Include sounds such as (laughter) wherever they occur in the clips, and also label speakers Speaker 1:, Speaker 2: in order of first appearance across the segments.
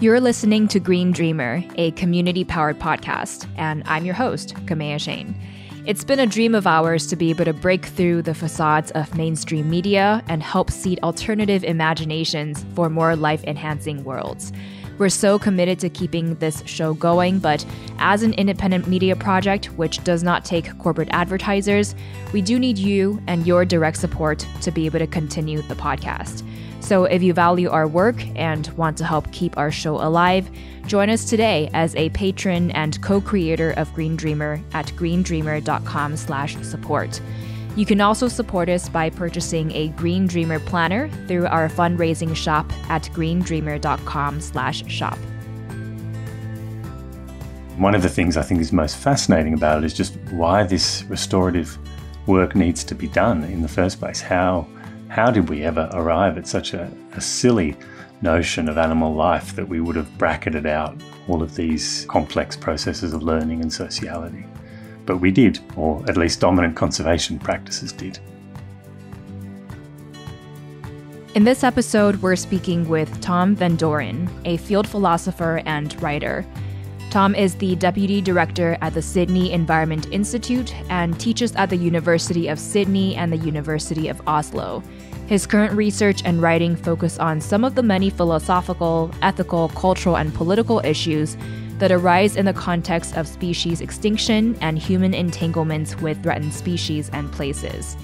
Speaker 1: You're listening to Green Dreamer, a community powered podcast, and I'm your host, Kamea Chayne. It's been a dream of ours to be able to break through the facades of mainstream media and help seed alternative imaginations for more life enhancing worlds. We're so committed to keeping this show going, but as an independent media project which does not take corporate advertisers, we do need you and your direct support to be able to continue the podcast. So if you value our work and want to help keep our show alive, join us today as a patron and co-creator of Green Dreamer at greendreamer.com/support. You can also support us by purchasing a Green Dreamer planner through our fundraising shop at greendreamer.com/shop.
Speaker 2: One of the things I think is most fascinating about it is just why this restorative work needs to be done in the first place. How how did we ever arrive at such a, a silly notion of animal life that we would have bracketed out all of these complex processes of learning and sociality? But we did, or at least dominant conservation practices did.
Speaker 1: In this episode, we're speaking with Thom van Dooren, a field philosopher and writer. Thom is the deputy director at the Sydney Environment Institute and teaches at the University of Sydney and the University of Oslo. His current research and writing focus on some of the many philosophical, ethical, cultural, and political issues that arise in the context of species extinction and human entanglements with threatened species and places.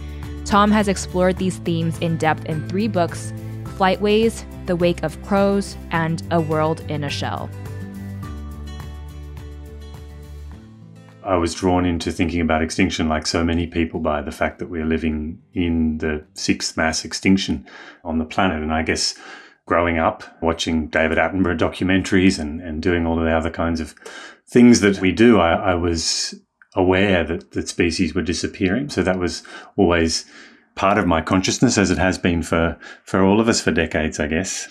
Speaker 1: Thom has explored these themes in depth in three books Flight Ways, The Wake of Crows, and A World in a Shell.
Speaker 2: I was drawn into thinking about extinction, like so many people, by the fact that we're living in the sixth mass extinction on the planet. And I guess growing up, watching David Attenborough documentaries and, and doing all of the other kinds of things that we do, I, I was aware that, that species were disappearing. So that was always part of my consciousness, as it has been for, for all of us for decades, I guess.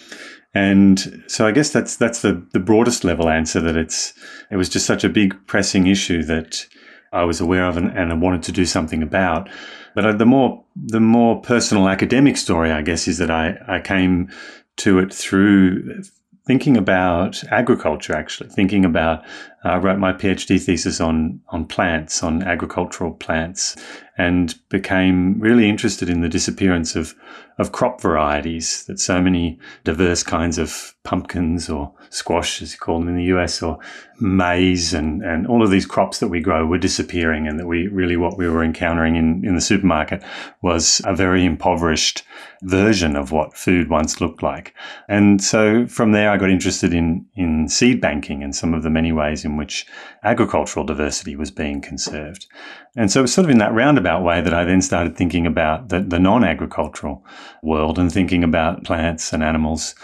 Speaker 2: And so I guess that's that's the, the broadest level answer that it's it was just such a big pressing issue that I was aware of and, and I wanted to do something about. But the more the more personal academic story, I guess, is that I, I came to it through thinking about agriculture, actually, thinking about, uh, Uh, I wrote my PhD thesis on, on plants, on agricultural plants, and became really interested in the disappearance of, of crop varieties that so many diverse kinds of pumpkins or squash, as you call them in the US, or maize and, and all of these crops that we grow were disappearing and that we really what we were encountering in, in the supermarket was a very impoverished version of what food once looked like. And so from there I got interested in, in seed banking and some of the many ways in which agricultural diversity was being conserved. And so it was sort of in that roundabout way that I then started thinking about the, the non-agricultural world and thinking about plants and animals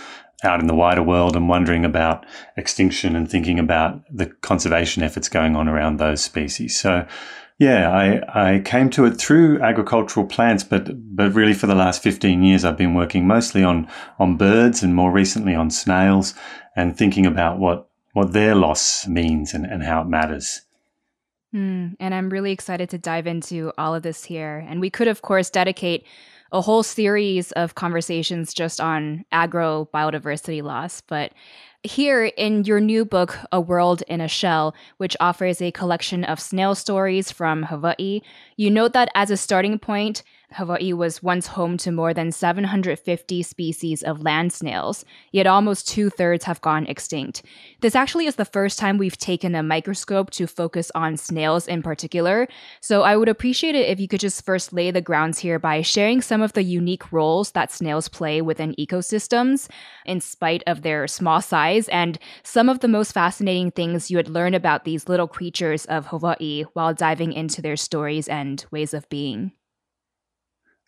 Speaker 2: out in the wider world and wondering about extinction and thinking about the conservation efforts going on around those species. So, yeah, I, I came to it through agricultural plants, but but really for the last 15 years, I've been working mostly on on birds and more recently on snails and thinking about what what their loss means and, and how it matters.
Speaker 1: Mm, and I'm really excited to dive into all of this here. And we could, of course, dedicate a whole series of conversations just on agro biodiversity loss. But here in your new book, A World in a Shell, which offers a collection of snail stories from Hawaii, you note that as a starting point, Hawaii was once home to more than 750 species of land snails, yet almost two thirds have gone extinct. This actually is the first time we've taken a microscope to focus on snails in particular, so I would appreciate it if you could just first lay the grounds here by sharing some of the unique roles that snails play within ecosystems, in spite of their small size, and some of the most fascinating things you had learned about these little creatures of Hawaii while diving into their stories and ways of being.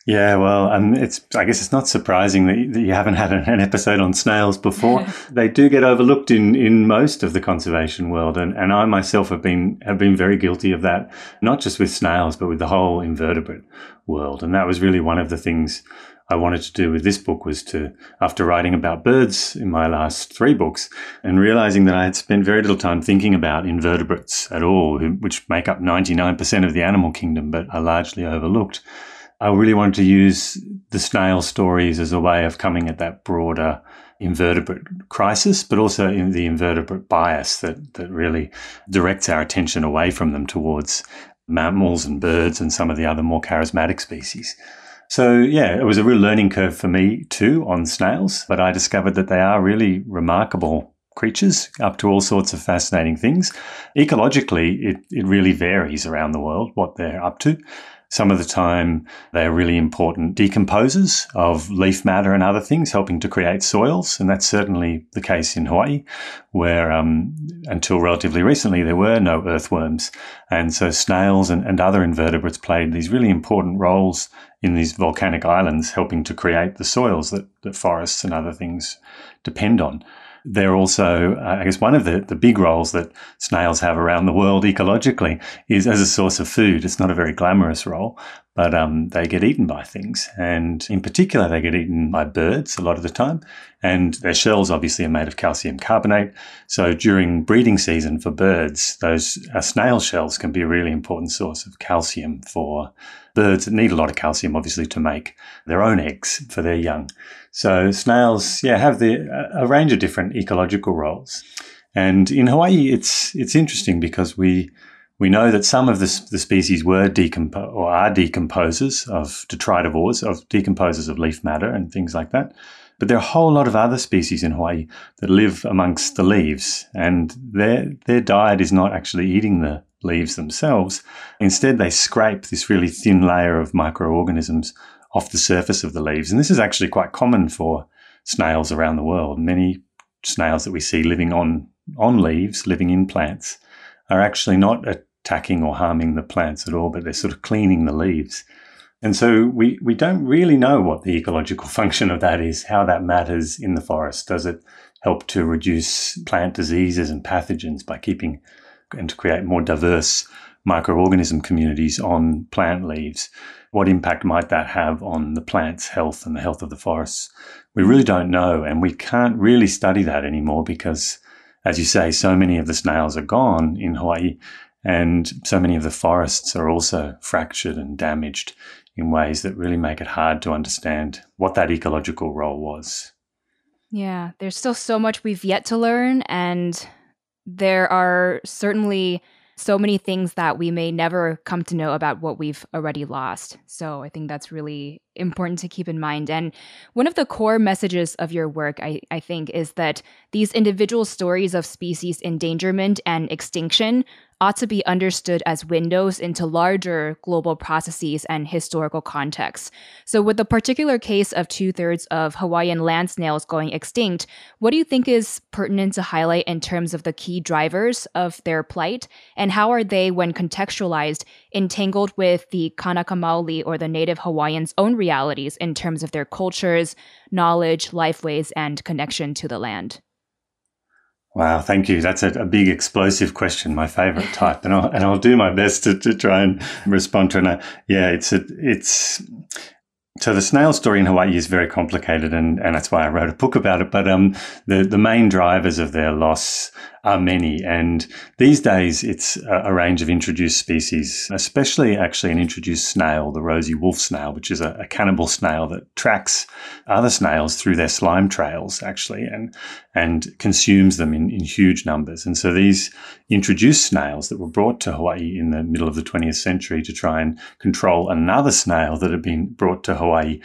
Speaker 2: Yeah, well, um, it's I guess it's not surprising that, that you haven't had an, episode on snails before. (laughs) they do get overlooked in, in most of the conservation world, and, and I myself have been have been very guilty of that, not just with snails, but with the whole invertebrate world. And that was really one of the things I wanted to do with this book was to, after writing about birds in my last three books, and realizing that I had spent very little time thinking about invertebrates at all, which make up 99% of the animal kingdom, but are largely overlooked I really wanted to use the snail stories as a way of coming at that broader invertebrate crisis, but also in the invertebrate bias that, that really directs our attention away from them towards mammals and birds and some of the other more charismatic species. So, yeah, it was a real learning curve for me too on snails, but I discovered that they are really remarkable creatures up to all sorts of fascinating things. Ecologically, it, it really varies around the world what they're up to. Some of the time, they're really important decomposers of leaf matter and other things, helping to create soils. And that's certainly the case in Hawaii, where um, until relatively recently, there were no earthworms. And so snails and, and other invertebrates played these really important roles in these volcanic islands, helping to create the soils that, that forests and other things depend on. They're also, uh, I guess, one of the, the big roles that snails have around the world ecologically is as a source of food. It's not a very glamorous role, but um, they get eaten by things. And in particular, they get eaten by birds a lot of the time. And their shells obviously are made of calcium carbonate. So during breeding season for birds, those uh, snail shells can be a really important source of calcium for birds that need a lot of calcium, obviously, to make their own eggs for their young. So snails, yeah, have the, a range of different ecological roles. And in Hawaii, it's it's interesting because we we know that some of the, the species were decompo- or are decomposers of detritivores, of decomposers of leaf matter and things like that. But there are a whole lot of other species in Hawaii that live amongst the leaves, and their their diet is not actually eating the leaves themselves. Instead, they scrape this really thin layer of microorganisms off the surface of the leaves. And this is actually quite common for snails around the world. Many snails that we see living on, on leaves, living in plants, are actually not attacking or harming the plants at all, but they're sort of cleaning the leaves. And so we, we don't really know what the ecological (laughs) function of that is, how that matters in the forest. Does it help to reduce plant diseases and pathogens by keeping and to create more diverse microorganism communities on plant leaves? What impact might that have on the plant's health and the health of the forests? We really don't know, and we can't really study that anymore because, as you say, so many of the snails are gone in Hawaii, and so many of the forests are also fractured and damaged in ways that really make it hard to understand what that ecological role was.
Speaker 1: Yeah, there's still so much we've yet to learn, and there are certainly so many things that we may never come to know about what we've already lost. So I think that's really important to keep in mind. And one of the core messages of your work, I, I think, is that these individual stories of species endangerment and extinction ought to be understood as windows into larger global processes and historical contexts. So, with the particular case of two thirds of Hawaiian land snails going extinct, what do you think is pertinent to highlight in terms of the key drivers of their plight? And how are they, when contextualized, entangled with the Kanaka Maoli or the native Hawaiians' own realities in terms of their cultures, knowledge, lifeways, and connection to the land?
Speaker 2: Wow, thank you. That's a, a, big explosive question, my favorite (laughs) type, and I'll and I'll do my best to, to try and respond to it. And yeah, it's a, it's so the snail story in Hawaii is very complicated, and, and that's why I wrote a book about it. But um, the the main drivers of their loss are many. And these days, it's a, range of introduced species, especially actually an introduced snail, the rosy wolf snail, which is a, a, cannibal snail that tracks other snails through their slime trails, actually, and, and consumes them in, in huge numbers. And so these introduced snails that were brought to Hawaii in the middle of the 20th century to try and control another snail that had been brought to Hawaii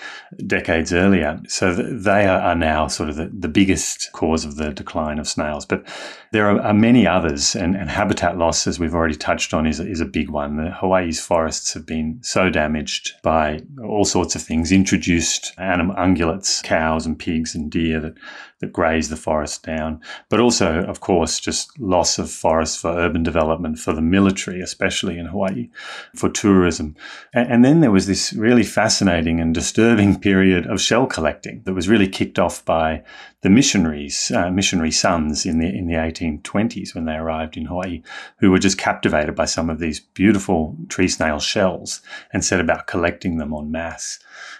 Speaker 2: decades earlier. So they are now sort of the, the biggest cause of the decline of snails. But there are, are many others, and, and, habitat loss, as we've already touched on, is, is a big one. The Hawaii's forests have been so damaged by all sorts of things, introduced ungulates, cows and pigs and deer that, that graze the forest down, but also, of course, just loss of forests for urban development, for the military, especially in Hawaii, for tourism. And, and then there was this really fascinating and disturbing (laughs) period of shell collecting that was really kicked off by the missionaries, uh, missionary sons in the in the 1820s when they arrived in Hawaii, who were just captivated by some of these beautiful tree snail shells and set about collecting them en masse.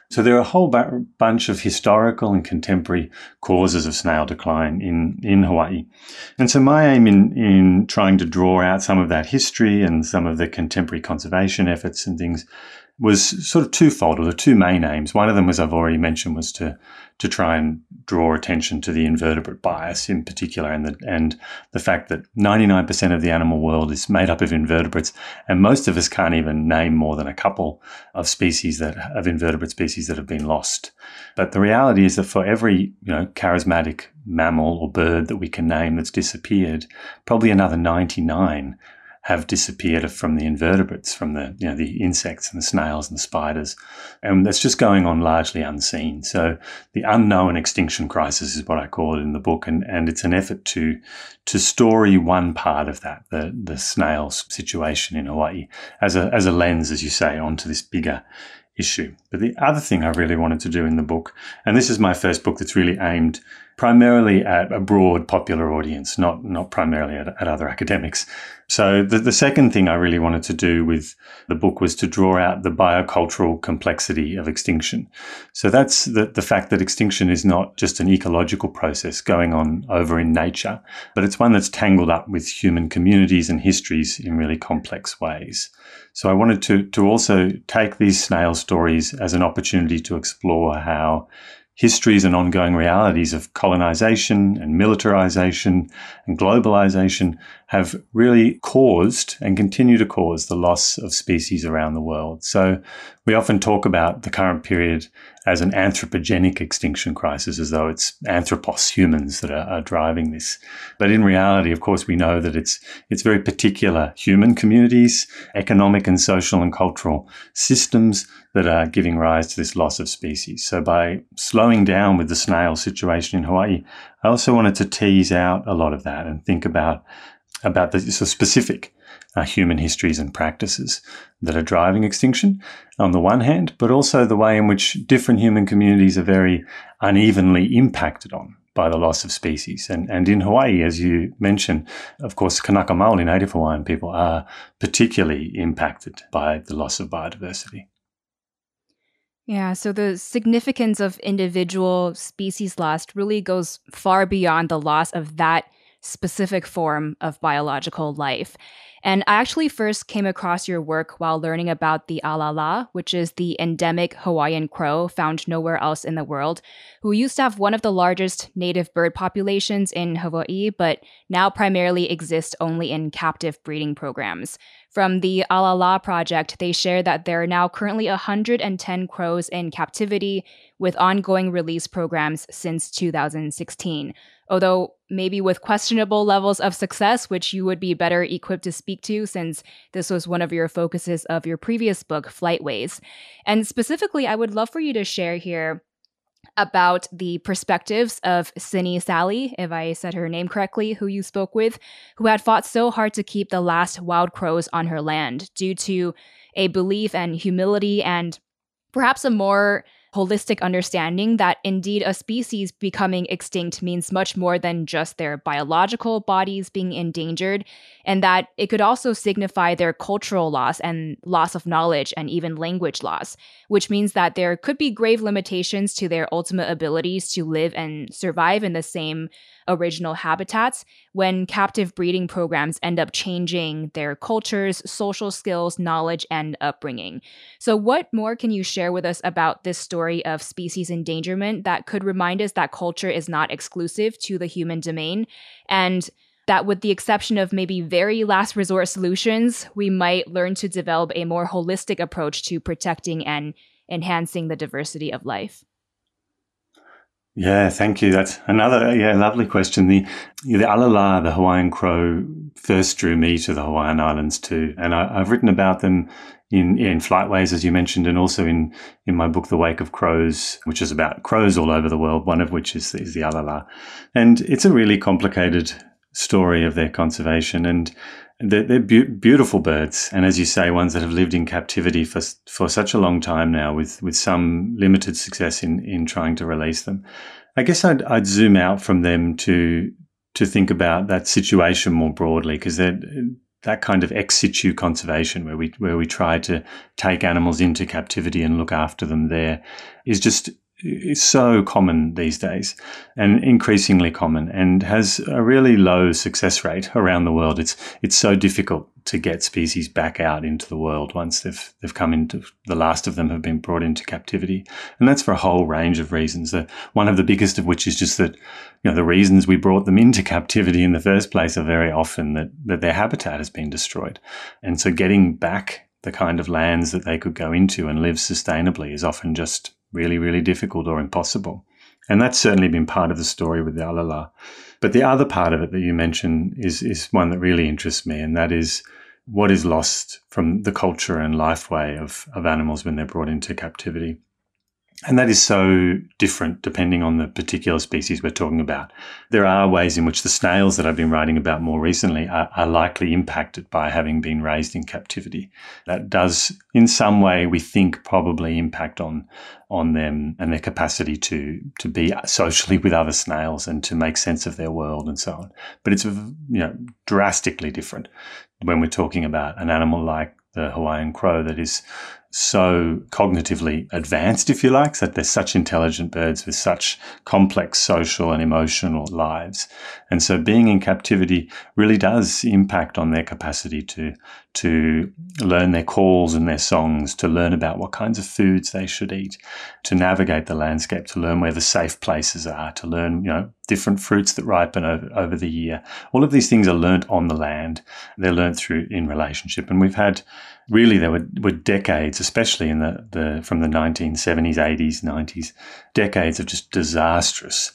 Speaker 2: So there are a whole b- bunch of historical and contemporary causes of snail decline in, in Hawaii. And so my aim in, in trying to draw out some of that history and some of the contemporary conservation efforts and things was sort of twofold, or the two main aims. One of them, as I've already mentioned, was to to try and draw attention to the invertebrate bias in particular, and the and the fact that 99% of the animal world is made up of invertebrates, and most of us can't even name more than a couple of species that of invertebrate species that have been lost. But the reality is that for every you know charismatic mammal or bird that we can name that's disappeared, probably another 99 have disappeared from the invertebrates, from the you know the insects and the snails and the spiders, and that's just going on largely unseen. So the unknown extinction crisis is what I call it in the book, and, and it's an effort to to story one part of that, the the snails situation in Hawaii, as a as a lens, as you say, onto this bigger issue. But the other thing I really wanted to do in the book, and this is my first book that's really aimed primarily at a broad popular audience, not not primarily at, at other academics. So the, the second thing I really wanted to do with the book was to draw out the biocultural complexity of extinction. So that's the, the fact that extinction is not just an ecological process going on over in nature, but it's one that's tangled up with human communities and histories in really complex ways. So I wanted to, to also take these snail stories as an opportunity to explore how histories and ongoing realities of colonization and militarization and globalization have really caused and continue to cause the loss of species around the world. So we often talk about the current period as an anthropogenic extinction crisis, as though it's anthropos, humans, that are, are, driving this. But in reality, of course, we know that it's it's very particular human communities, economic and social and cultural systems that are giving rise to this loss of species. So by slowing down with the snail situation in Hawaii, I also wanted to tease out a lot of that and think about about the of specific uh, human histories and practices that are driving extinction on the one hand, but also the way in which different human communities are very unevenly impacted on by the loss of species. And, and in Hawaii, as you mentioned, of course, Kanaka Maoli, native Hawaiian people, are particularly impacted by the loss of biodiversity.
Speaker 1: Yeah, so the significance of individual species lost really goes far beyond the loss of that specific form of biological life. And I actually first came across your work while learning about the alala, which is the endemic Hawaiian crow found nowhere else in the world, who used to have one of the largest native bird populations in Hawaii, but now primarily exist only in captive breeding programs. From the Alala project, they share that there are now currently 110 crows in captivity with ongoing release programs since 2016 although maybe with questionable levels of success, which you would be better equipped to speak to since this was one of your focuses of your previous book, Flight Ways. And specifically, I would love for you to share here about the perspectives of Sini Sally, if I said her name correctly, who you spoke with, who had fought so hard to keep the last wild crows on her land due to a belief and humility and perhaps a more holistic understanding that indeed a species becoming extinct means much more than just their biological bodies being endangered, and that it could also signify their cultural loss and loss of knowledge and even language loss, which means that there could be grave limitations to their ultimate abilities to live and survive in the same original habitats when captive breeding programs end up changing their cultures, social skills, knowledge, and upbringing. So, what more can you share with us about this story of species endangerment that could remind us that culture is not exclusive to the human domain? And that, with the exception of maybe very last resort solutions, we might learn to develop a more holistic approach to protecting and enhancing the diversity of life.
Speaker 2: Yeah, thank you. That's another yeah lovely question. The the alala, the Hawaiian crow, first drew me to the Hawaiian Islands too, and I, have written about them in in flightways as you mentioned, and also in in my book The Wake of Crows, which is about crows all over the world. One of which is is the alala, and it's a really complicated story of their conservation and they're, they're be- beautiful birds, and as you say, ones that have lived in captivity for for such a long time now, with with some limited success in in trying to release them. I guess I'd, I'd zoom out from them to to think about that situation more broadly, because that, that kind of ex situ conservation, where we where we try to take animals into captivity and look after them there, is just is so common these days and increasingly common and has a really low success rate around the world. It's it's so difficult to get species back out into the world once they've they've come into the last of them have been brought into captivity. And that's for a whole range of reasons. Uh, one of the biggest of which is just that you know the reasons we brought them into captivity in the first place are very often that, that their habitat has been destroyed. And so getting back the kind of lands that they could go into and live sustainably is often just really, really difficult or impossible. And that's certainly been part of the story with the Alala. But the other part of it that you mentioned is, is one that really interests me, and that is what is lost from the culture and life way of, of animals when they're brought into captivity. And that is so different depending on the particular species we're talking about. There are ways in which the snails that I've been writing about more recently are, are, likely impacted by having been raised in captivity. That does, in some way, we think probably impact on, on them and their capacity to, to be socially with other snails and to make sense of their world and so on. But it's, you know, drastically different when we're talking about an animal like the Hawaiian crow that is so cognitively advanced, if you like, that they're such intelligent birds with such complex social and emotional lives. And so being in captivity really does impact on their capacity to, to learn their calls and their songs, to learn about what kinds of foods they should eat, to navigate the landscape, to learn where the safe places are, to learn, you know, different fruits that ripen over, over the year. All of these things are learnt on the land. They're learnt through in relationship. And we've had really there were, were decades, especially in the, the from the 1970s, 80s, 90s, decades of just disastrous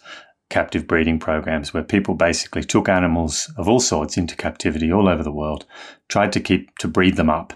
Speaker 2: captive breeding programs where people basically took animals of all sorts into captivity all over the world, tried to keep to breed them up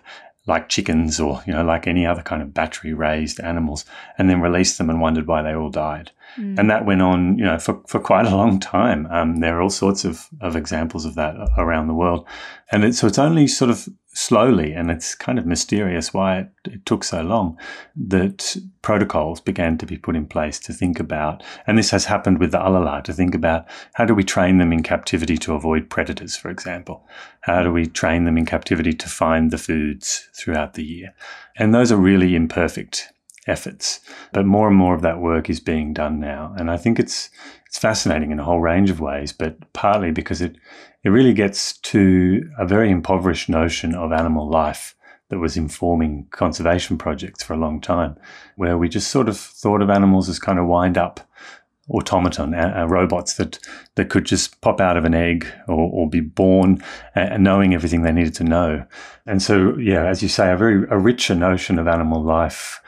Speaker 2: like chickens or you know like any other kind of battery raised animals and then released them and wondered why they all died. Mm. and that went on you know for, for quite a long time. Um, there are all sorts of, of examples of that around the world. And it, so it's only sort of slowly, and it's kind of mysterious why it, it, took so long, that protocols began to be put in place to think about, and this has happened with the alala, to think about how do we train them in captivity to avoid predators, for example? How do we train them in captivity to find the foods throughout the year? And those are really imperfect efforts, but more and more of that work is being done now. And I think it's, it's fascinating in a whole range of ways, but partly because it, it really gets to a very impoverished notion of animal life that was informing conservation projects for a long time, where we just sort of thought of animals as kind of wind up automaton uh, robots that that could just pop out of an egg or, or be born uh, knowing everything they needed to know. And so yeah as you say a very a richer notion of animal life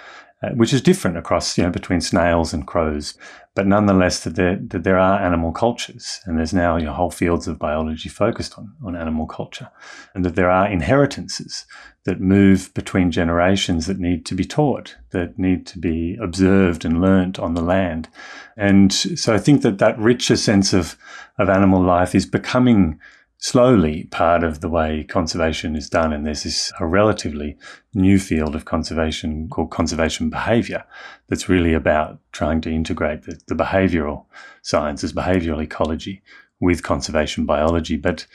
Speaker 2: uh, which is different across, you know, between snails and crows. But nonetheless, that there, that there are animal cultures, and there's now you know, whole fields of biology focused on, on animal culture, and that there are inheritances that move between generations that need to be taught, that need to be observed and learnt on the land. And so I think that that richer sense of, of animal life is becoming slowly part of the way conservation is done. And there's this a relatively new field of conservation called conservation behavior that's really about trying to integrate the, the behavioral sciences, behavioral ecology with conservation biology. But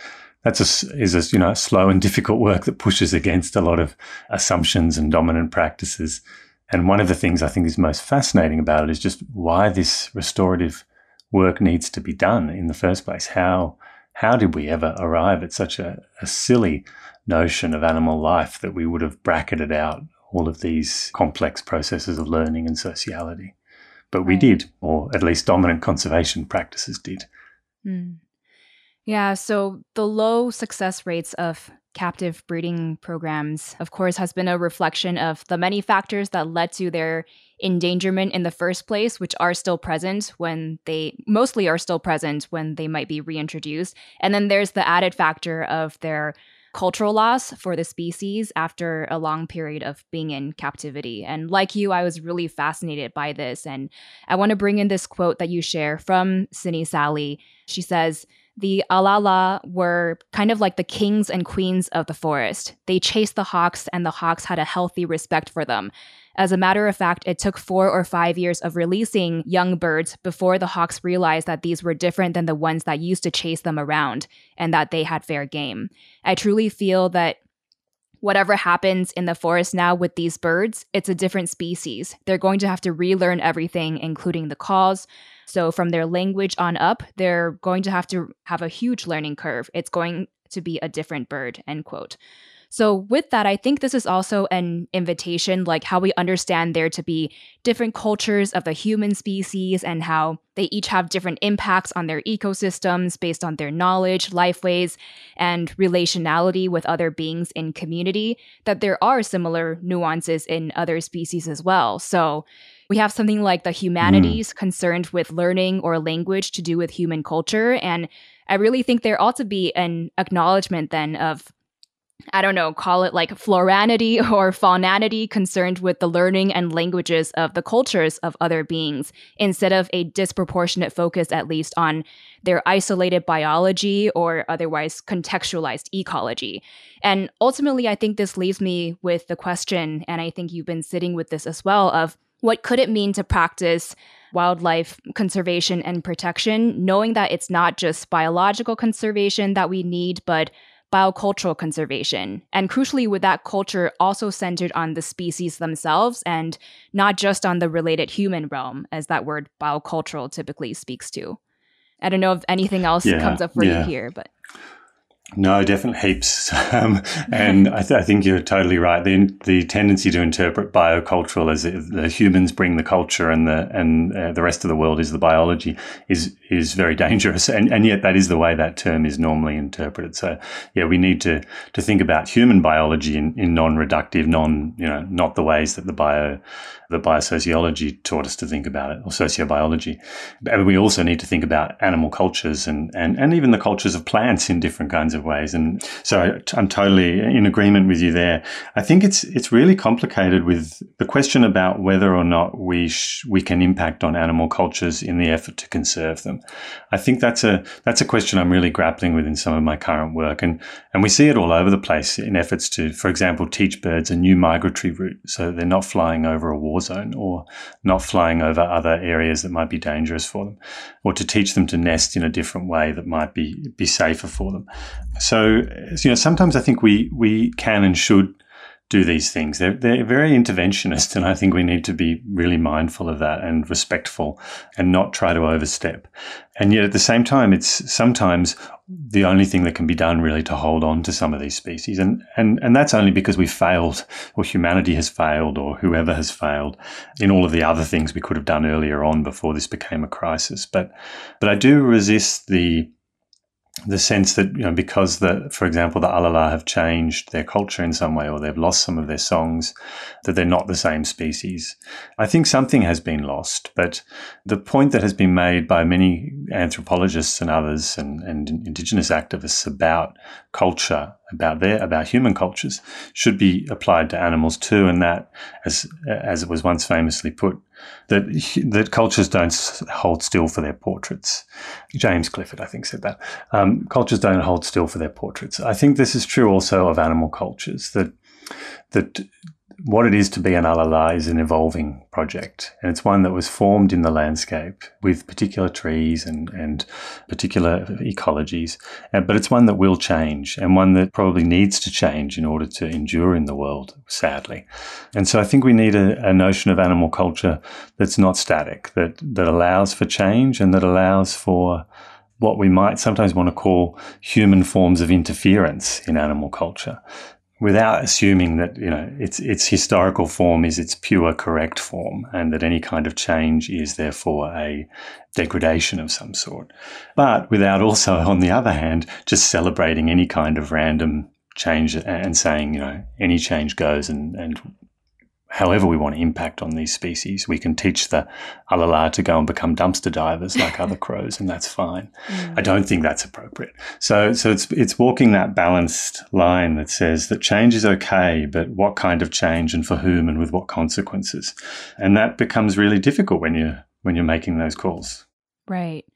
Speaker 2: that's a, is a you know slow and (laughs) difficult work that pushes against a lot of assumptions and dominant practices. And one of the things I think is most fascinating about it is just why this restorative work needs to be done in the first place. How how did we ever arrive at such a, a silly notion of animal life that we would have bracketed out all of these complex processes of learning and sociality? But we did, or at least dominant conservation practices did. Mm.
Speaker 1: Yeah, so the low success rates of captive breeding programs, of course, has been a reflection of the many factors that led to their endangerment in the first place, which are still present when they mostly are still present when they might be reintroduced. And then there's the added factor of their cultural loss for the species after a long period of being in captivity. And like you, I was really fascinated by this. And I want to bring in this quote that you share from Sini Sally. She says, the Alala were kind of like the kings and queens of the forest. They chased the hawks, and the hawks had a healthy respect for them. As a matter of fact, it took four or five years of releasing young birds before the hawks realized that these were different than the ones that used to chase them around and that they had fair game. I truly feel that whatever happens in the forest now with these birds, it's a different species. They're going to have to relearn everything, including the calls, so from their language on up, they're going to have to have a huge learning curve. It's going to be a different bird, end quote. So, with that, I think this is also an invitation, like how we understand there to be different cultures of the human species and how they each have different impacts on their ecosystems based on their knowledge, lifeways, and relationality with other beings in community, that there are similar nuances in other species as well. So, we have something like the humanities mm. concerned with learning or language to do with human culture. And I really think there ought to be an acknowledgement then of I don't know, call it like floranity (laughs) or faunanity concerned with the learning and languages of the cultures of other beings, instead of a disproportionate focus, at least, on their isolated biology or otherwise contextualized ecology. And ultimately, I think this leaves me with the question, and I think you've been sitting with this as well, of what could it mean to practice wildlife conservation and protection, knowing that it's not just biological conservation that we need, but biocultural conservation. And crucially, with that culture also centered on the species themselves and not just on the related human realm, as that word biocultural typically speaks to. I don't know if anything else yeah, comes up for yeah. you here, but.
Speaker 2: No, definitely heaps. (laughs) Um, and I, th- I, think you're totally right. The, the tendency to interpret biocultural as the humans bring the culture and the and uh, the rest of the world is the biology is is very (laughs) dangerous. And, and yet that is the way that term is normally interpreted. So yeah, we need to to think about human biology in, in non-reductive, non you know not the ways that the bio the biosociology taught us to think about it or sociobiology. But we also need to think about animal cultures and and and even the cultures of plants in different kinds of ways. And so I'm totally in agreement with you there. I think it's it's really complicated with the question about whether or not we sh- we can impact on animal cultures in the effort to conserve them. I think that's a that's a question I'm really grappling with in some of my current work, and and we see it all over the place in efforts to, for example, teach birds a new migratory route so they're not flying over a war zone or not flying over other areas that might be dangerous for them, or to teach them to nest in a different way that might be be safer for them. So, you know, sometimes I think we we can and should do these things. They're they're very interventionist, and I think we need to be really mindful of that and respectful, and not try to overstep. And yet, at the same time, it's sometimes the only thing that can be done really to hold on to some of these species, and and and that's only because we failed, or humanity has failed, or whoever has failed in all of the other things we could have done earlier on before this became a crisis. But but I do resist the the sense that you know because the for example the alala have changed their culture in some way or they've lost some of their songs that they're not the same species. I think something has been lost but the point that has been made by many anthropologists and others and, and indigenous activists about culture about their about human cultures should be applied to animals too, and that, as as it was once famously put, that that cultures don't hold still for their portraits. James Clifford, I think, said that um, cultures don't hold still for their portraits. I think this is true also of animal cultures that that what it is to be an alala is an evolving project. And it's one that was formed in the landscape with particular trees and, and particular ecologies. Uh, but it's one that will change and one that probably needs to change in order to endure in the world, sadly. And so I think we need a, a notion of animal culture that's not static, that, that allows for change and that allows for what we might sometimes want to call human forms of interference in animal culture without assuming that you know its its historical form is its pure correct form and that any kind of change is therefore a degradation of some sort. But without also (laughs) on the other hand just celebrating any kind of random change and saying you know any change goes and and however we want to impact on these species. We can teach the alala to go and become dumpster divers like other (laughs) crows, and that's fine. Mm. I don't think that's appropriate. So, so it's it's walking that balanced line that says that change is okay, but what kind of change and for whom and with what consequences, and that becomes really difficult when you when you're making those calls.
Speaker 1: Right.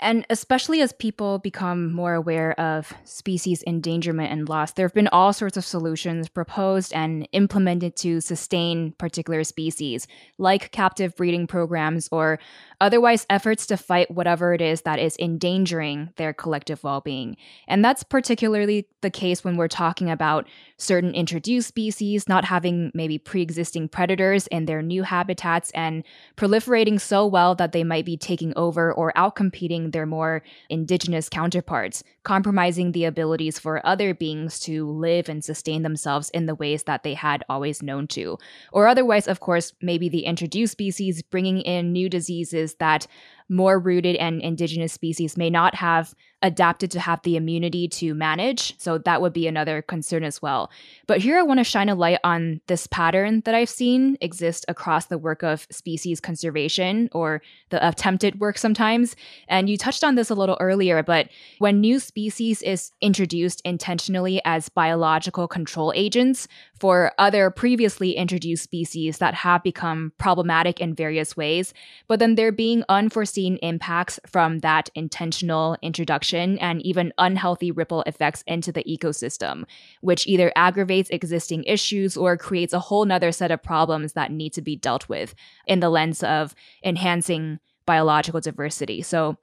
Speaker 1: And especially as people become more aware of species endangerment and loss, there have been all sorts of solutions proposed and implemented to sustain particular species, like captive breeding programs or otherwise efforts to fight whatever it is that is endangering their collective well being. And that's particularly the case when we're talking about certain introduced species not having maybe pre existing predators in their new habitats and proliferating so well that they might be taking over or outcompeting their more indigenous counterparts, compromising the abilities for other beings to live and sustain themselves in the ways that they had always known to. Or otherwise, of course, maybe the introduced species bringing in new diseases that more rooted and indigenous species may not have adapted to have the immunity to manage. So that would be another concern as well. But here I want to shine a light on this pattern that I've seen exist across the work of species conservation or the attempted work sometimes. And you touched on this a little earlier, but when new species is introduced intentionally as biological control agents for other previously introduced species that have become problematic in various ways, but then there being unforeseen impacts from that intentional introduction and even unhealthy ripple effects into the ecosystem, which either aggravates existing issues or creates a whole nother set of problems that need to be dealt with in the lens of enhancing biological diversity. So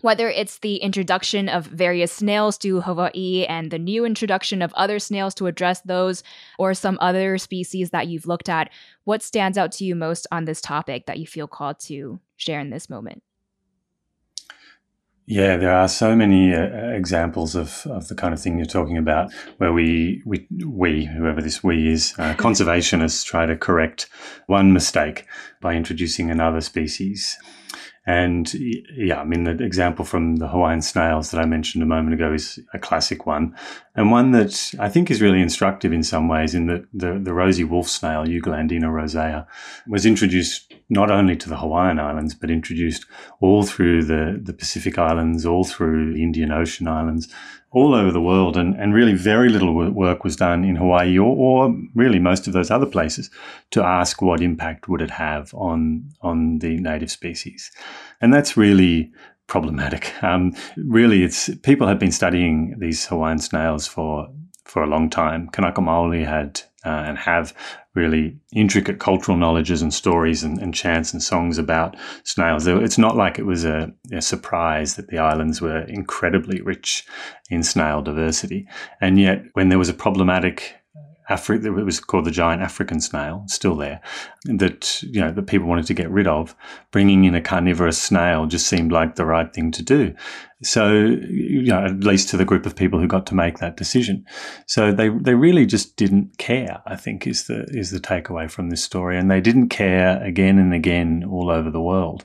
Speaker 1: whether it's the introduction of various snails to Hawaii and the new introduction of other snails to address those, or some other species that you've looked at, what stands out to you most on this topic that you feel called to share in this moment?
Speaker 2: Yeah, there are so many uh, examples of, of the kind of thing you're talking about, where we we we whoever this we is, uh, (laughs) conservationists try to correct one mistake by introducing another species. And yeah, I mean, the example from the Hawaiian snails that I mentioned a moment ago is a classic one, and one that I think is really instructive in some ways. In that the, the rosy wolf snail, Euglandina rosea, was introduced not only to the Hawaiian Islands, but introduced all through the, the Pacific Islands, all through the Indian Ocean Islands, all over the world, and, and really very little work was done in Hawaii or, or really most of those other places to ask what impact would it have on on the native species, and that's really problematic. Um, really, it's people have been studying these Hawaiian snails for for a long time. Kanaka Maoli had uh, and have really intricate cultural knowledges and stories and, and, chants and songs about snails. It's not like it was a, a, surprise that the islands were incredibly rich in snail diversity. And yet, when there was a problematic Afri- it was called the giant African snail, still there, that you know that people wanted to get rid of. Bringing in a carnivorous snail just seemed like the right thing to do. So, you know, at least to the group of people who got to make that decision. So they they really just didn't care. I think is the is the takeaway from this story, and they didn't care again and again all over the world.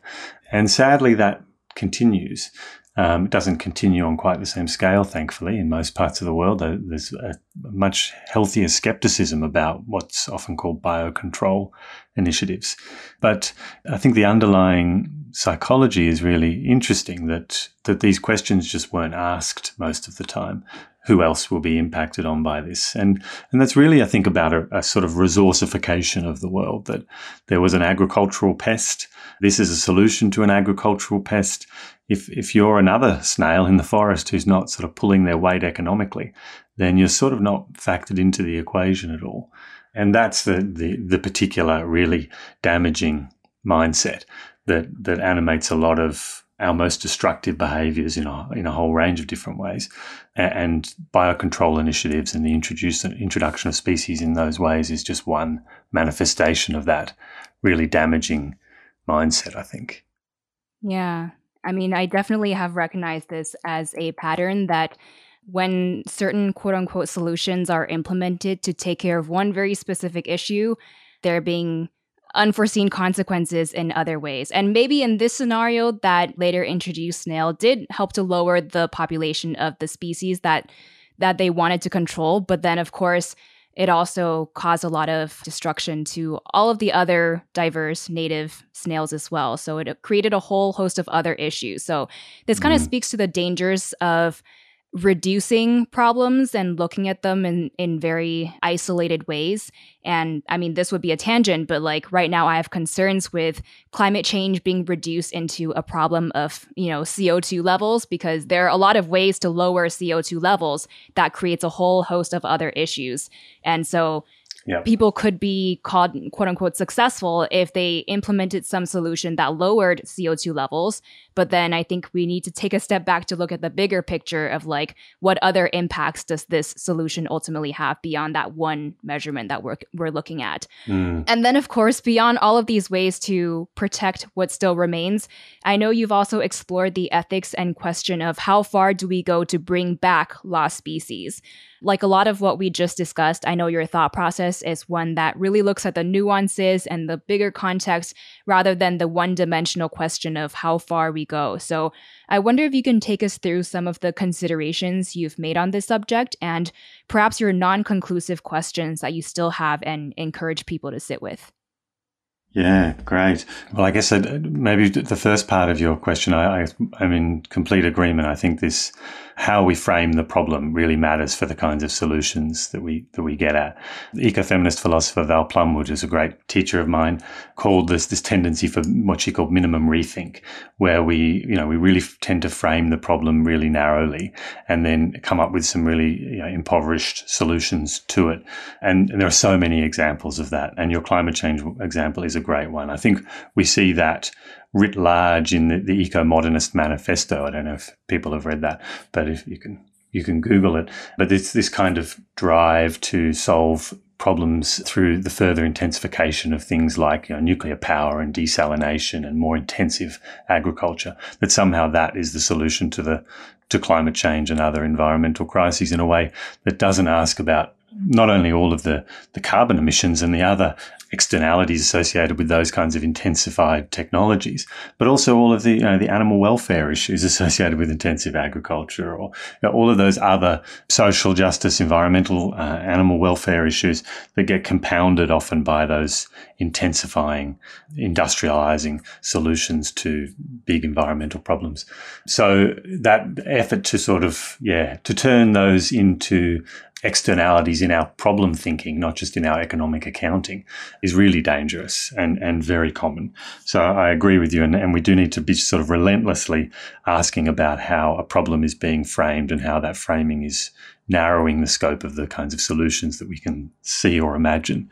Speaker 2: And sadly, that continues. Um, it doesn't continue on quite the same scale, thankfully, in most parts of the world. There's a much healthier skepticism about what's often called biocontrol initiatives. But I think the underlying psychology is really interesting that that these questions just weren't asked most of the time. Who else will be impacted on by this? And and that's really, I think, about a, a sort of resourcification of the world. That there was an agricultural pest. This is a solution to an agricultural pest. If if you're another snail in the forest who's not sort of pulling their weight economically, then you're sort of not factored into the equation at all. And that's the, the, the particular really damaging mindset that, that animates a lot of our most destructive behaviors in a, in a whole range of different ways. And biocontrol initiatives and the introduction of species in those ways is just one manifestation of that really damaging mindset, I think.
Speaker 1: Yeah. I mean, I definitely have recognized this as a pattern that when certain quote unquote solutions are implemented to take care of one very specific issue, there being unforeseen consequences in other ways. And maybe in this scenario, that later introduced snail did help to lower the population of the species that that they wanted to control. But then, of course, it also caused a lot of destruction to all of the other diverse native snails as well. So it created a whole host of other issues. So this kind of mm-hmm. speaks to the dangers of reducing problems and looking at them in, in very isolated ways. And I mean, this would be a tangent, but like right now, I have concerns with climate change being reduced into a problem of, you know, CO2 levels because there are a lot of ways to lower CO2 levels that creates a whole host of other issues. And so people could be called quote unquote successful if they implemented some solution that lowered CO2 levels. But then I think we need to take a step back to look at the bigger picture of like what other impacts does this solution ultimately have beyond that one measurement that we're, we're looking at. Mm. And then, of course, beyond all of these ways to protect what still remains, I know you've also explored the ethics and question of how far do we go to bring back lost species like a lot of what we just discussed, I know your thought process is one that really looks at the nuances and the bigger context rather than the one dimensional question of how far we go. So I wonder if you can take us through some of the considerations you've made on this subject and perhaps your non conclusive questions that you still have and encourage people to sit with.
Speaker 2: Yeah, great. Well, I guess uh, maybe the first part of your question, I, I, I'm in complete agreement. I think this how we frame the problem really matters for the kinds of solutions that we that we get at. The ecofeminist philosopher Val Plumwood is a great teacher of mine, called this this tendency for what she called minimum rethink, where we you know we really tend to frame the problem really narrowly and then come up with some really you know, impoverished solutions to it. And, and there are so many examples of that. And your climate change example is a great one. I think we see that writ large in the, the Eco Modernist Manifesto. I don't know if people have read that, but if you can you can Google it. But it's this kind of drive to solve problems through the further intensification of things like you know, nuclear power and desalination and more intensive agriculture. That somehow that is the solution to the to climate change and other environmental crises in a way that doesn't ask about not only all of the, the carbon emissions and the other externalities associated with those kinds of intensified technologies, but also all of the you know, the animal welfare issues (laughs) associated with intensive agriculture, or you know, all of those other social justice, environmental, uh, animal welfare issues that get compounded often by those intensifying, industrializing solutions to big environmental problems. So that effort to sort of yeah to turn those into externalities in our problem thinking, not just in our economic accounting, is really dangerous and, and very common. So I agree with you. And, and we do need to be sort of relentlessly asking about how a problem is being framed and how that framing is narrowing the scope of the kinds of solutions that we can see or imagine.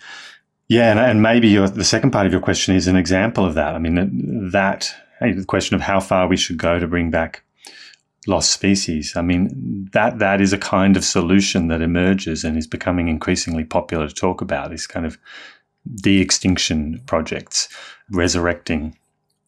Speaker 2: Yeah, and, and maybe your, the second part of your question is an example of that. I mean, that the question of how far we should go to bring back lost species. I mean, that that is a kind of solution that emerges and is becoming increasingly popular to talk about. These kind of de-extinction projects, resurrecting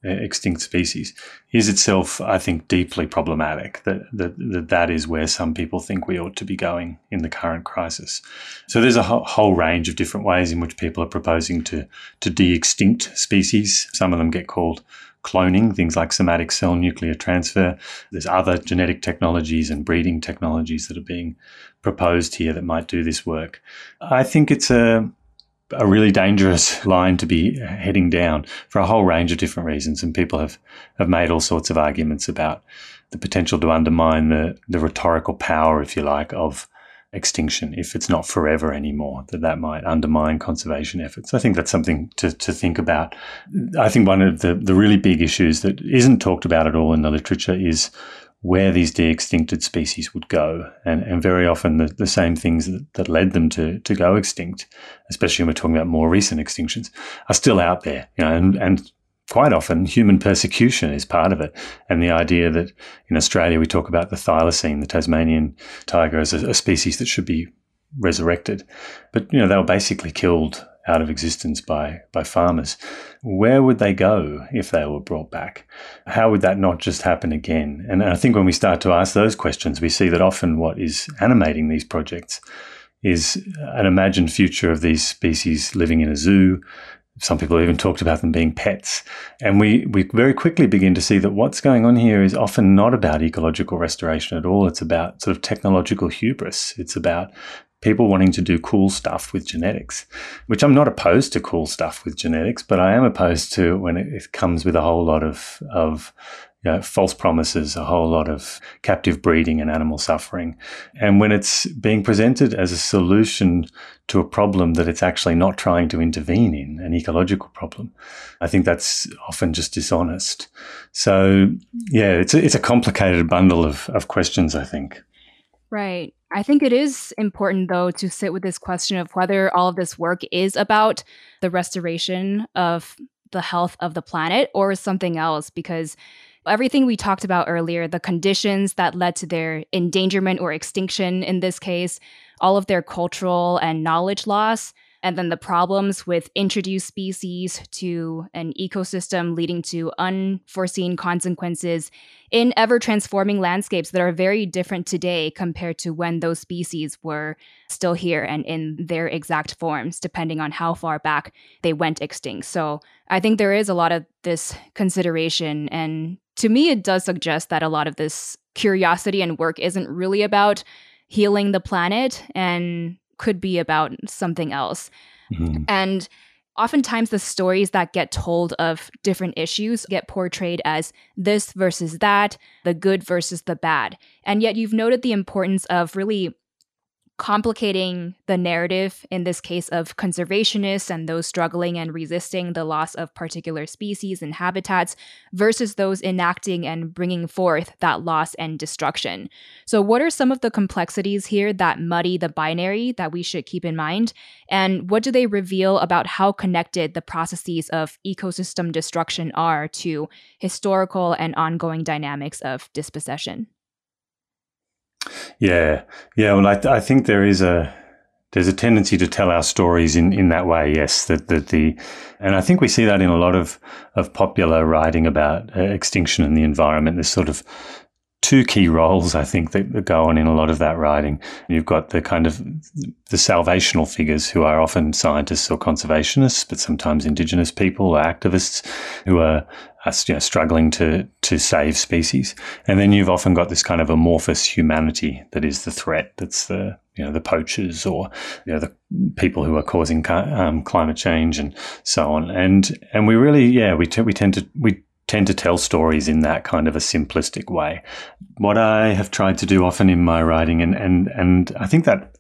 Speaker 2: uh, extinct species, is itself, I think, deeply problematic. That, that that that is where some people think we ought to be going in the current crisis. So there's a whole, whole range of different ways in which people are proposing to to de-extinct species. Some of them get called cloning, things like somatic cell nuclear transfer. There's other genetic technologies and breeding technologies that are being proposed here that might do this work. I think it's a a really dangerous (laughs) line to be heading down for a whole range of different reasons. And people have, have made all sorts of arguments about the potential to undermine the, the rhetorical power, if you like, of extinction if it's not forever anymore, that that might undermine conservation efforts. I think that's something to, to think about. I think one of the, the really big issues that isn't talked about at all in the literature is where these de-extincted species would go. And, and very often the, the same things that, that led them to, to go extinct, especially when we're talking about more recent extinctions, are still out there. You know, and, and quite often human persecution is part of it. And the idea that in Australia we talk about the thylacine, the Tasmanian tiger, as a, a species that should be resurrected. But, you know, they were basically killed out of existence by, by farmers. Where would they go if they were brought back? How would that not just happen again? And I think when we start to ask those questions, we see that often what is animating these projects is an imagined future of these species living in a zoo. Some people even talked about them being pets. And we, we very quickly begin to see that what's going on here is often not about ecological restoration at all. It's about sort of technological hubris. It's about people wanting to do cool stuff with genetics, which I'm not opposed to cool stuff with genetics, but I am opposed to when it, comes with a whole lot of, of you know, false promises, a whole lot of captive breeding and animal suffering. And when it's being presented as a solution to a problem that it's actually not trying to intervene in, an ecological problem, I think that's often just dishonest. So, yeah, it's a, it's a complicated bundle of, of questions, I think.
Speaker 1: Right. I think it is important, though, to sit with this question of whether all of this work is about the restoration of the health of the planet or something else, because everything we talked about earlier, the conditions that led to their endangerment or extinction in this case, all of their cultural and knowledge loss, and then the problems with introduced species to an ecosystem leading to unforeseen consequences in ever transforming landscapes that are very different today compared to when those species were still here and in their exact forms, depending on how far back they went extinct. So I think there is a lot of this consideration. And to me, it does suggest that a lot of this curiosity and work isn't really about healing the planet and could be about something else. Mm-hmm. And oftentimes the stories that get told of different issues get portrayed as this versus that, the good versus the bad. And yet you've noted the importance of really complicating the narrative in this case of conservationists and those struggling and resisting the loss of particular species and habitats versus those enacting and bringing forth that loss and destruction. So, what are some of the complexities here that muddy the binary that we should keep in mind? And what do they reveal about how connected the processes of ecosystem destruction are to historical and ongoing dynamics of dispossession?
Speaker 2: Yeah, yeah. Well, I, I think there is a there's a tendency to tell our stories in, in that way. Yes, that that the and I think we see that in a lot of of popular writing about uh, extinction and the environment. This sort of two key roles I think that, go on in a lot of that writing. You've got the kind of the salvational figures who are often scientists or conservationists, but sometimes indigenous people or activists who are you know, struggling to to save species. And then you've often got this kind of amorphous humanity that is the threat. That's the you know the poachers or you know the people who are causing um, climate change and so on. And and we really yeah we t- we tend to we tend to tell stories in that kind of a simplistic way. What I have tried to do often in my writing, and and and I think that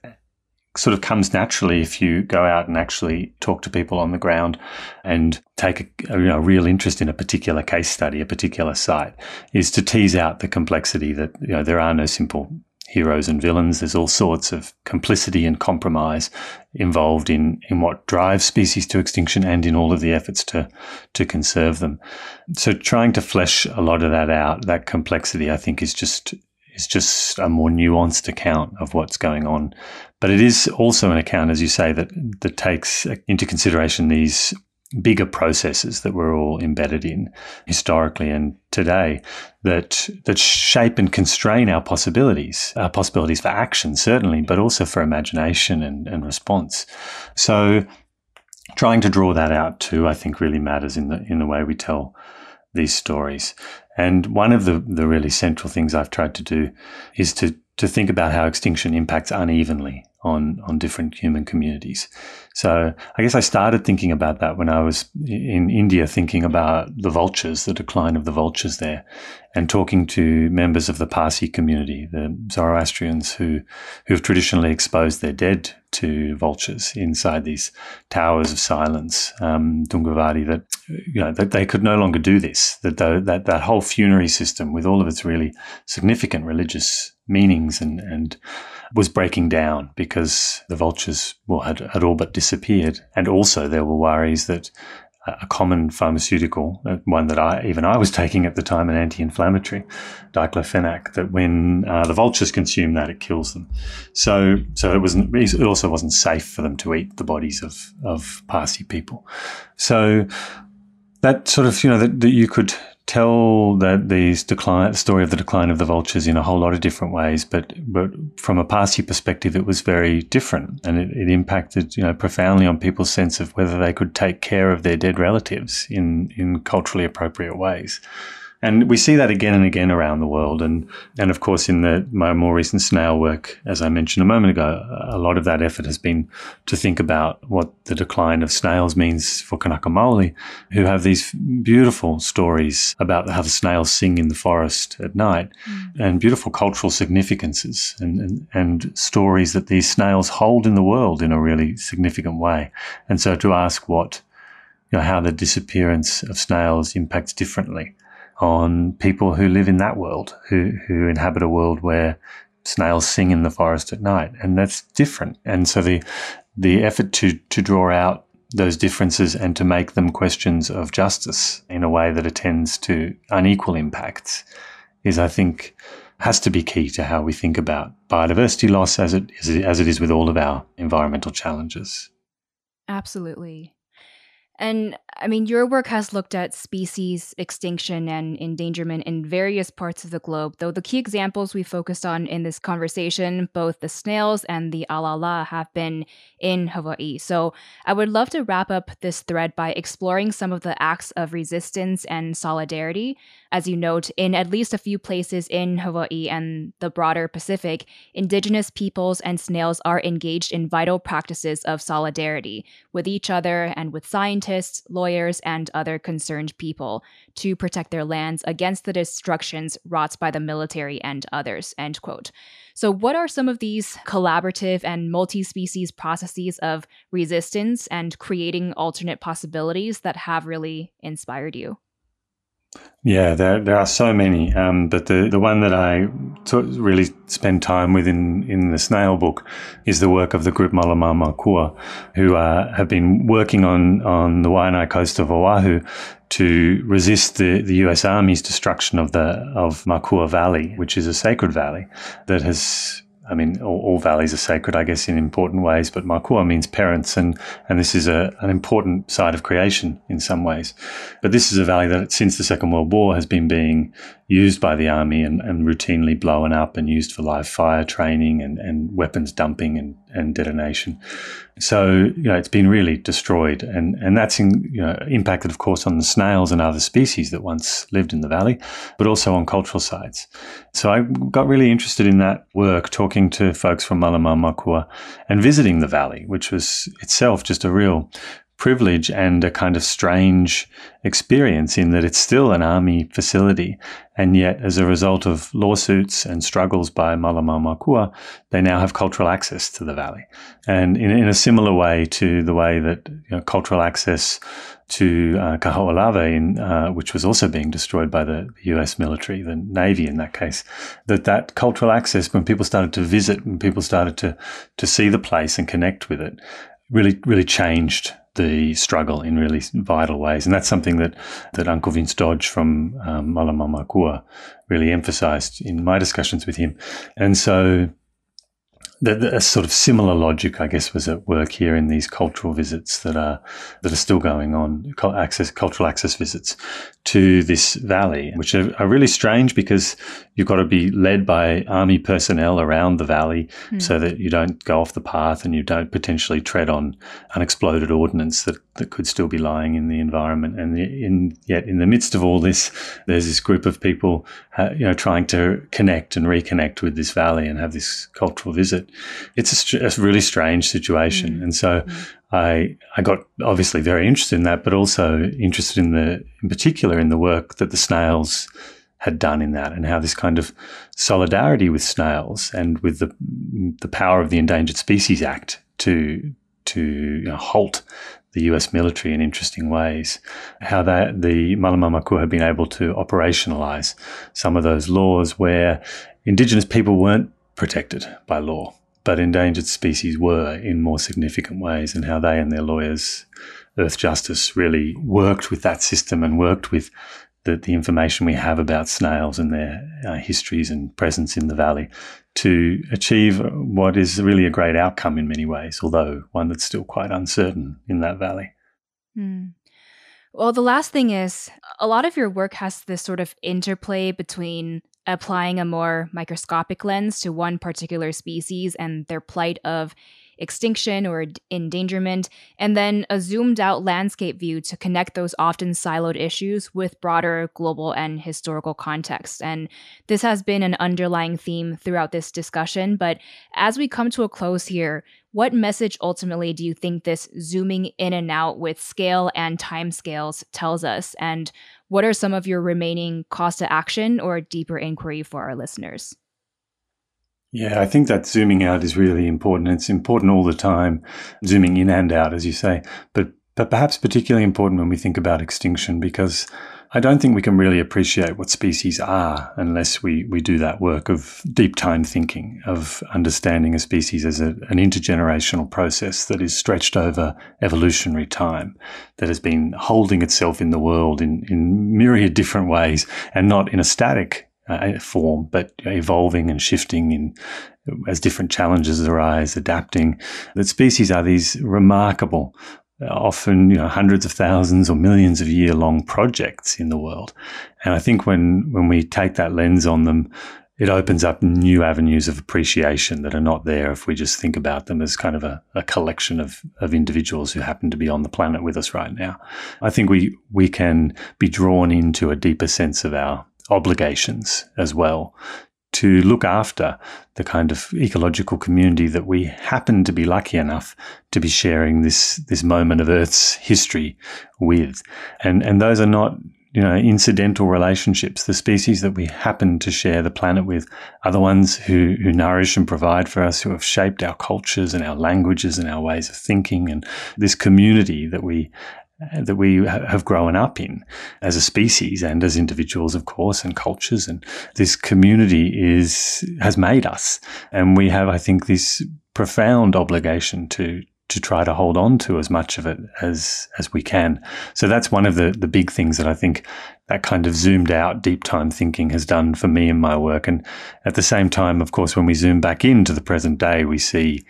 Speaker 2: sort of comes naturally if you go out and actually talk to people on the ground and take a, you know, real interest in a particular case study, a particular site, is to tease out the complexity that you know there are no simple heroes and villains. There's all sorts of complicity and compromise involved in, in what drives species to extinction and in all of the efforts to, to conserve them. So trying to flesh a lot of that out, that complexity, I think is just is just a more nuanced account of what's going on. But it is also an account, as you say, that that takes into consideration these bigger processes that we're all embedded in historically and today that that shape and constrain our possibilities, our possibilities for action, certainly, but also for imagination and, and response. So trying to draw that out too, I think really matters in the in the way we tell these stories. And one of the, the really central things I've tried to do is to, to think about how extinction impacts unevenly on, on different human communities. So I guess I started thinking about that when I was in India, thinking about the vultures, the decline of the vultures there, and talking to members of the Parsi community, the Zoroastrians who, who have traditionally exposed their dead to vultures inside these towers of silence, um, Doongerwadi, that, you know, that they could no longer do this, that, the, that that whole funerary system with all of its really significant religious meanings and, and was breaking down because the vultures well, had, had all but disappeared. And also there were worries that a common pharmaceutical, uh, one that I even I was taking at the time, an anti-inflammatory, diclofenac, that when uh, the vultures consume that, it kills them. So, so it wasn't. It also wasn't safe for them to eat the bodies of of Parsi people. So that sort of you know that, that you could tell that these decline story of the decline of the vultures in a whole lot of different ways, but but from a Parsi perspective, it was very different, and it, it, impacted you know profoundly on people's sense of whether they could take care of their dead relatives in in culturally appropriate ways. And we see that again and again around the world. And, and of course, in the, my more recent snail work, as I mentioned a moment ago, a lot of that effort has been to think about what the decline of snails means for Kanaka Maoli, who have these beautiful stories about how the snails sing in the forest at night mm. and beautiful cultural significances and, and, and stories that these snails hold in the world in a really significant way. And so to ask what, you know, how the disappearance of snails impacts differently on people who live in that world, who, who inhabit a world where snails sing in the forest at night. And that's different. And so the, the effort to, to draw out those differences and to make them questions of justice in a way that attends to unequal impacts is, I think, has to be key to how we think about biodiversity loss as it, as it is with all of our environmental challenges.
Speaker 1: Absolutely. And I mean, your work has looked at species extinction and endangerment in various parts of the globe, though the key examples we focused on in this conversation, both the snails and the alala, have been in Hawaii. So I would love to wrap up this thread by exploring some of the acts of resistance and solidarity as you note, in at least a few places in Hawaii and the broader Pacific, indigenous peoples and snails are engaged in vital practices of solidarity with each other and with scientists, lawyers, and other concerned people to protect their lands against the destructions wrought by the military and others. End quote. So, what are some of these collaborative and multi species processes of resistance and creating alternate possibilities that have really inspired you?
Speaker 2: Yeah, there, there are so many, um, but the, the one that I t- really spend time with in, in the snail book is the work of the group Malama Makua, who uh, have been working on, on the Waianae coast of Oahu to resist the, the US Army's destruction of the of Makua Valley, which is a sacred valley that has I mean, all, all, valleys are sacred, I guess, in important ways, but Makua means parents, and, and this is a, an important side of creation in some ways. But this is a valley that, since the Second World War, has been being used by the army and, and routinely blown up and used for live fire training and, and weapons dumping and, and detonation. So, you know, it's been really destroyed. And, and that's, in, you know, impacted, of course, on the snails and other species that once lived in the valley, but also on cultural sites. So I got really interested in that work, talking to folks from Malama Makua and visiting the valley, which was itself just a real privilege and a kind of strange experience in that it's still an army facility. And yet, as a result of lawsuits and struggles by Malama Makua, they now have cultural access to the valley. And in, in a similar way to the way that you know, cultural access to uh, Kaho'olawe, uh, which was also being destroyed by the US military, the Navy in that case, that that cultural access, when people started to visit, when people started to, to see the place and connect with it, really, really changed the struggle in really vital ways. And that's something that, that Uncle Vince Dodge from um, Malama Makua really emphasized in my discussions with him. And so a sort of similar logic, I guess, was at work here in these cultural visits that are that are still going on, access cultural access visits to this valley, which are, are really strange because you've got to be led by army personnel around the valley mm. so that you don't go off the path and you don't potentially tread on unexploded ordnance that that could still be lying in the environment. And in, yet, in the midst of all this, there's this group of people, uh, you know, trying to connect and reconnect with this valley and have this cultural visit. It's a, a really strange situation, mm. and so mm. I I got obviously very interested in that, but also interested in the, in particular, in the work that the snails had done in that and how this kind of solidarity with snails and with the the power of the Endangered Species Act to to you know, halt the US military in interesting ways, how that the Malama Makua have been able to operationalize some of those laws where indigenous people weren't protected by law, but endangered species were in more significant ways, and how they and their lawyers, Earthjustice, really worked with that system and worked with the, the information we have about snails and their uh, histories and presence in the valley to achieve what is really a great outcome in many ways, although one that's still quite uncertain in that valley.
Speaker 1: Hmm. Well, the last thing is a lot of your work has this sort of interplay between applying a more microscopic lens to one particular species and their plight of extinction or endangerment, and then a zoomed out landscape view to connect those often siloed issues with broader global and historical context. And this has been an underlying theme throughout this discussion. But as we come to a close here, what message ultimately do you think this zooming in and out with scale and time scales tells us? And what are some of your remaining calls to action or deeper inquiry for our listeners?
Speaker 2: Yeah, I think that zooming out is really important. It's important all the time, zooming in and out, as you say, but, but perhaps particularly important when we think about extinction because I don't think we can really appreciate what species are unless we, we do that work of deep time thinking, of understanding a species as a, an intergenerational process that is stretched over evolutionary time, that has been holding itself in the world in, in myriad different ways and not in a static uh, form, but evolving and shifting in as different challenges arise, adapting. That species are these remarkable, often you know hundreds of thousands or millions of year long projects in the world. And I think when when we take that lens on them, it opens up new avenues of appreciation that are not there if we just think about them as kind of a, a, collection of, of individuals who happen to be on the planet with us right now. I think we we can be drawn into a deeper sense of our obligations as well to look after the kind of ecological community that we happen to be lucky enough to be sharing this this moment of Earth's history with. And and those are not you know incidental relationships. The species that we happen to share the planet with are the ones who who nourish and provide for us, who have shaped our cultures and our languages and our ways of thinking, and this community that we that we have grown up in as a species and as individuals, of course, and cultures. And this community is, has made us. And we have, I think, this profound obligation to, to try to hold on to as much of it as, as we can. So that's one of the, the big things that I think that kind of zoomed out deep time thinking has done for me in my work. And at the same time, of course, when we zoom back into the present day, we see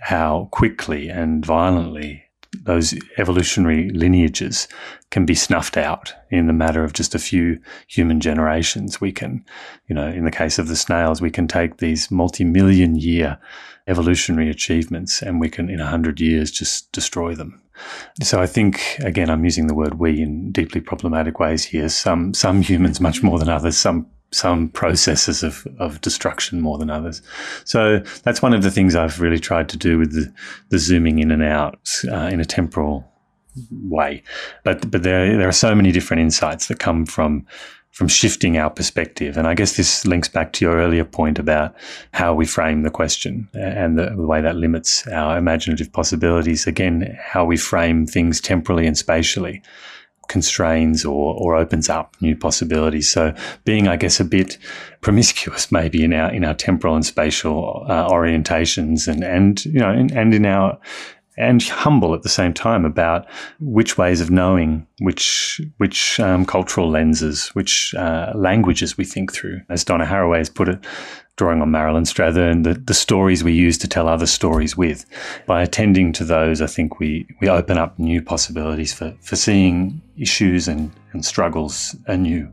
Speaker 2: how quickly and violently those evolutionary lineages can be snuffed out in the matter of just a few human generations. We can, you know, in the case of the snails, we can take these multi-million year evolutionary achievements and we can, in a hundred years, just destroy them. So I think, again, I'm using the word we in deeply problematic ways here. Some, some humans much more than others, some some processes of, of destruction more than others. So that's one of the things I've really tried to do with the, the zooming in and out uh, in a temporal way. But but there there are so many different insights that come from from shifting our perspective. And I guess this links back to your earlier point about how we frame the question and the, the way that limits our imaginative possibilities. Again, how we frame things temporally and spatially constrains or, or opens up new possibilities. So being, I guess, a bit (laughs) promiscuous maybe in our in our temporal and spatial uh, orientations and and you know and, and in our and humble at the same time about which ways of knowing, which which um, cultural lenses, which uh, languages we think through. As Donna Haraway has put it, drawing on Marilyn Strathern, the, the stories we use to tell other stories with. By attending to those, I think we, we open up new possibilities for, for seeing issues and, and struggles anew.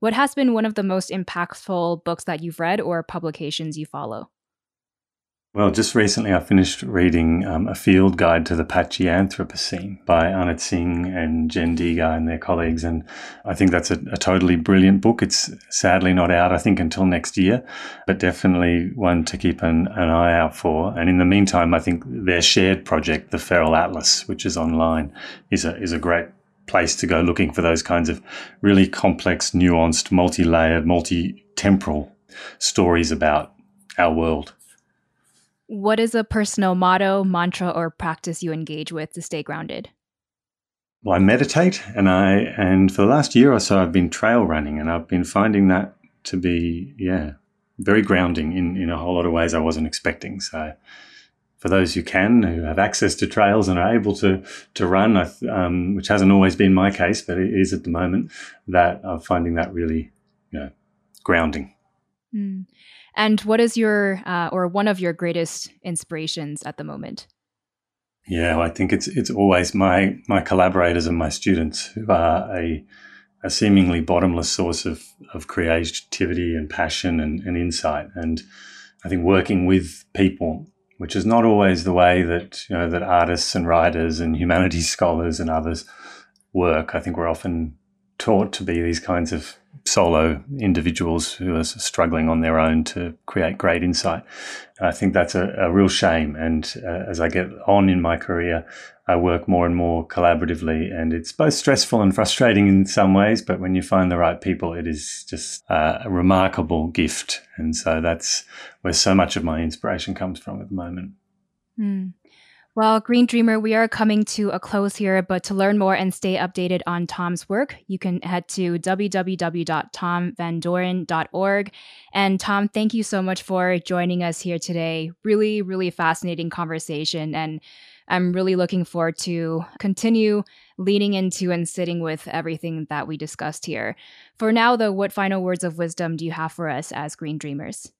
Speaker 1: What has been one of the most impactful books that you've read or publications you follow?
Speaker 2: Well, just recently I finished reading um, A Field Guide to the Patchy Anthropocene by Anna Tsing and Jen Deger and their colleagues. And I think that's a, a, totally brilliant book. It's sadly not out, I think, until next year, but definitely one to keep an, an eye out for. And in the meantime, I think their shared project, the Feral Atlas, which is online, is a, is a great place to go looking for those kinds of really complex, nuanced, multi layered, multi temporal stories about our world.
Speaker 1: What is a personal motto, mantra, or practice you engage with to stay grounded?
Speaker 2: Well, I meditate, and I and for the last year or so, I've been trail running, and I've been finding that to be yeah very grounding in in a whole lot of ways I wasn't expecting. So, for those who can, who have access to trails and are able to to run, um, which hasn't always been my case, but it is at the moment, that I'm finding that really you know grounding.
Speaker 1: Mm. And what is your uh, or one of your greatest inspirations at the moment?
Speaker 2: Yeah, I think it's it's always my my collaborators and my students who are a a seemingly bottomless source of of creativity and passion and, and insight. And I think working with people, which is not always the way that you know that artists and writers and humanities scholars and others work. I think we're often taught to be these kinds of solo individuals who are struggling on their own to create great insight. I think that's a, a real shame. And uh, as I get on in my career, I work more and more collaboratively, and it's both stressful and frustrating in some ways. But when you find the right people, it is just uh, a remarkable gift. And so that's where so much of my inspiration comes from at the moment.
Speaker 1: Mm. Well, Green Dreamer, we are coming to a close here, but to learn more and stay updated on Thom's work, you can head to www.thomvandooren.org. And Tom, thank you so much for joining us here today. Really, really fascinating conversation. And I'm really looking forward to continue leaning into and sitting with everything that we discussed here. For now, though, what final words of wisdom do you have for us as Green Dreamers?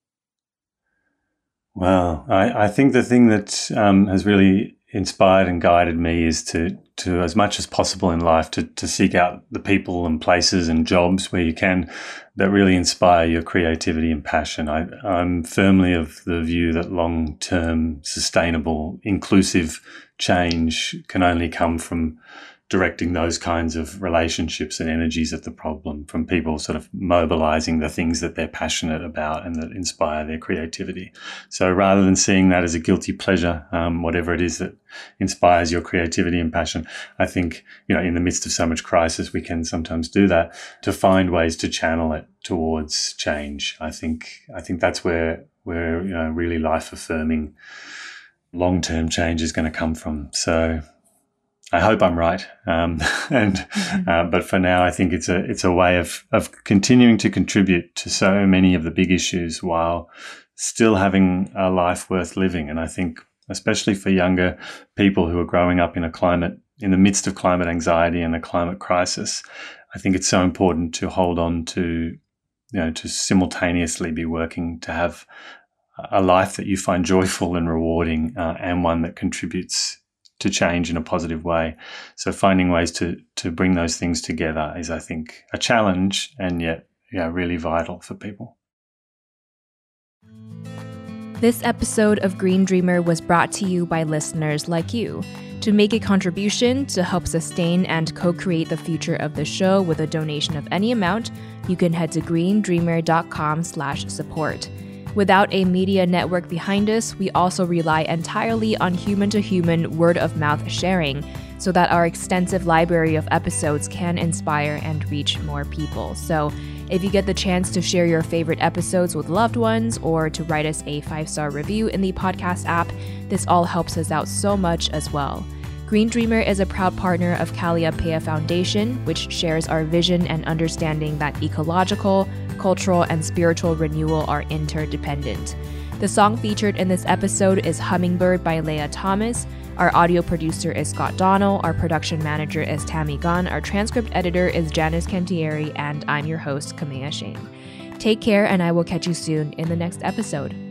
Speaker 2: Well, I, I think the thing that um, has really inspired and guided me is to, to as much as possible in life, to, to seek out the people and places and jobs where you can that really inspire your creativity and passion. I, I'm firmly of the view that long term, sustainable, inclusive change can only come from directing those kinds of relationships and energies at the problem from people sort of mobilizing the things that they're passionate about and that inspire their creativity. So rather than seeing that as a guilty pleasure, um, whatever it is that inspires your creativity and passion, I think, you know, in the midst of so much crisis, we can sometimes do that to find ways to channel it towards change. I think, I think that's where, where, you know, really life affirming long term change is going to come from. So I hope I'm right. Um, (laughs) and mm-hmm. uh, but for now, I think it's a it's a way of of continuing to contribute to so many of the big issues while still having a life worth living. And I think, especially for younger people who are growing up in a climate in the midst of climate anxiety and a climate crisis, I think it's so important to hold on to you know to simultaneously be working to have a life that you find joyful and rewarding uh, and one that contributes to change in a positive way. So finding ways to to bring those things together is, I think, a challenge and yet yeah, really vital for people.
Speaker 1: This episode of Green Dreamer was brought to you by listeners like you. To make a contribution to help sustain and co-create the future of the show with a donation of any amount, you can head to greendreamer.com/support. Without a media network behind us, we also rely entirely on human to human word of mouth sharing so that our extensive library of episodes can inspire and reach more people. So, if you get the chance to share your favorite episodes with loved ones or to write us a five star review in the podcast app, this all helps us out so much as well. Green Dreamer is a proud partner of Kalliopeia Foundation, which shares our vision and understanding that ecological, cultural, and spiritual renewal are interdependent. The song featured in this episode is Hummingbird by Lea Thomas. Our audio producer is Scott Donnell. Our production manager is Tammy Gunn. Our transcript editor is Janice Cantieri. And I'm your host, Kamea Chayne. Take care, and I will catch you soon in the next episode.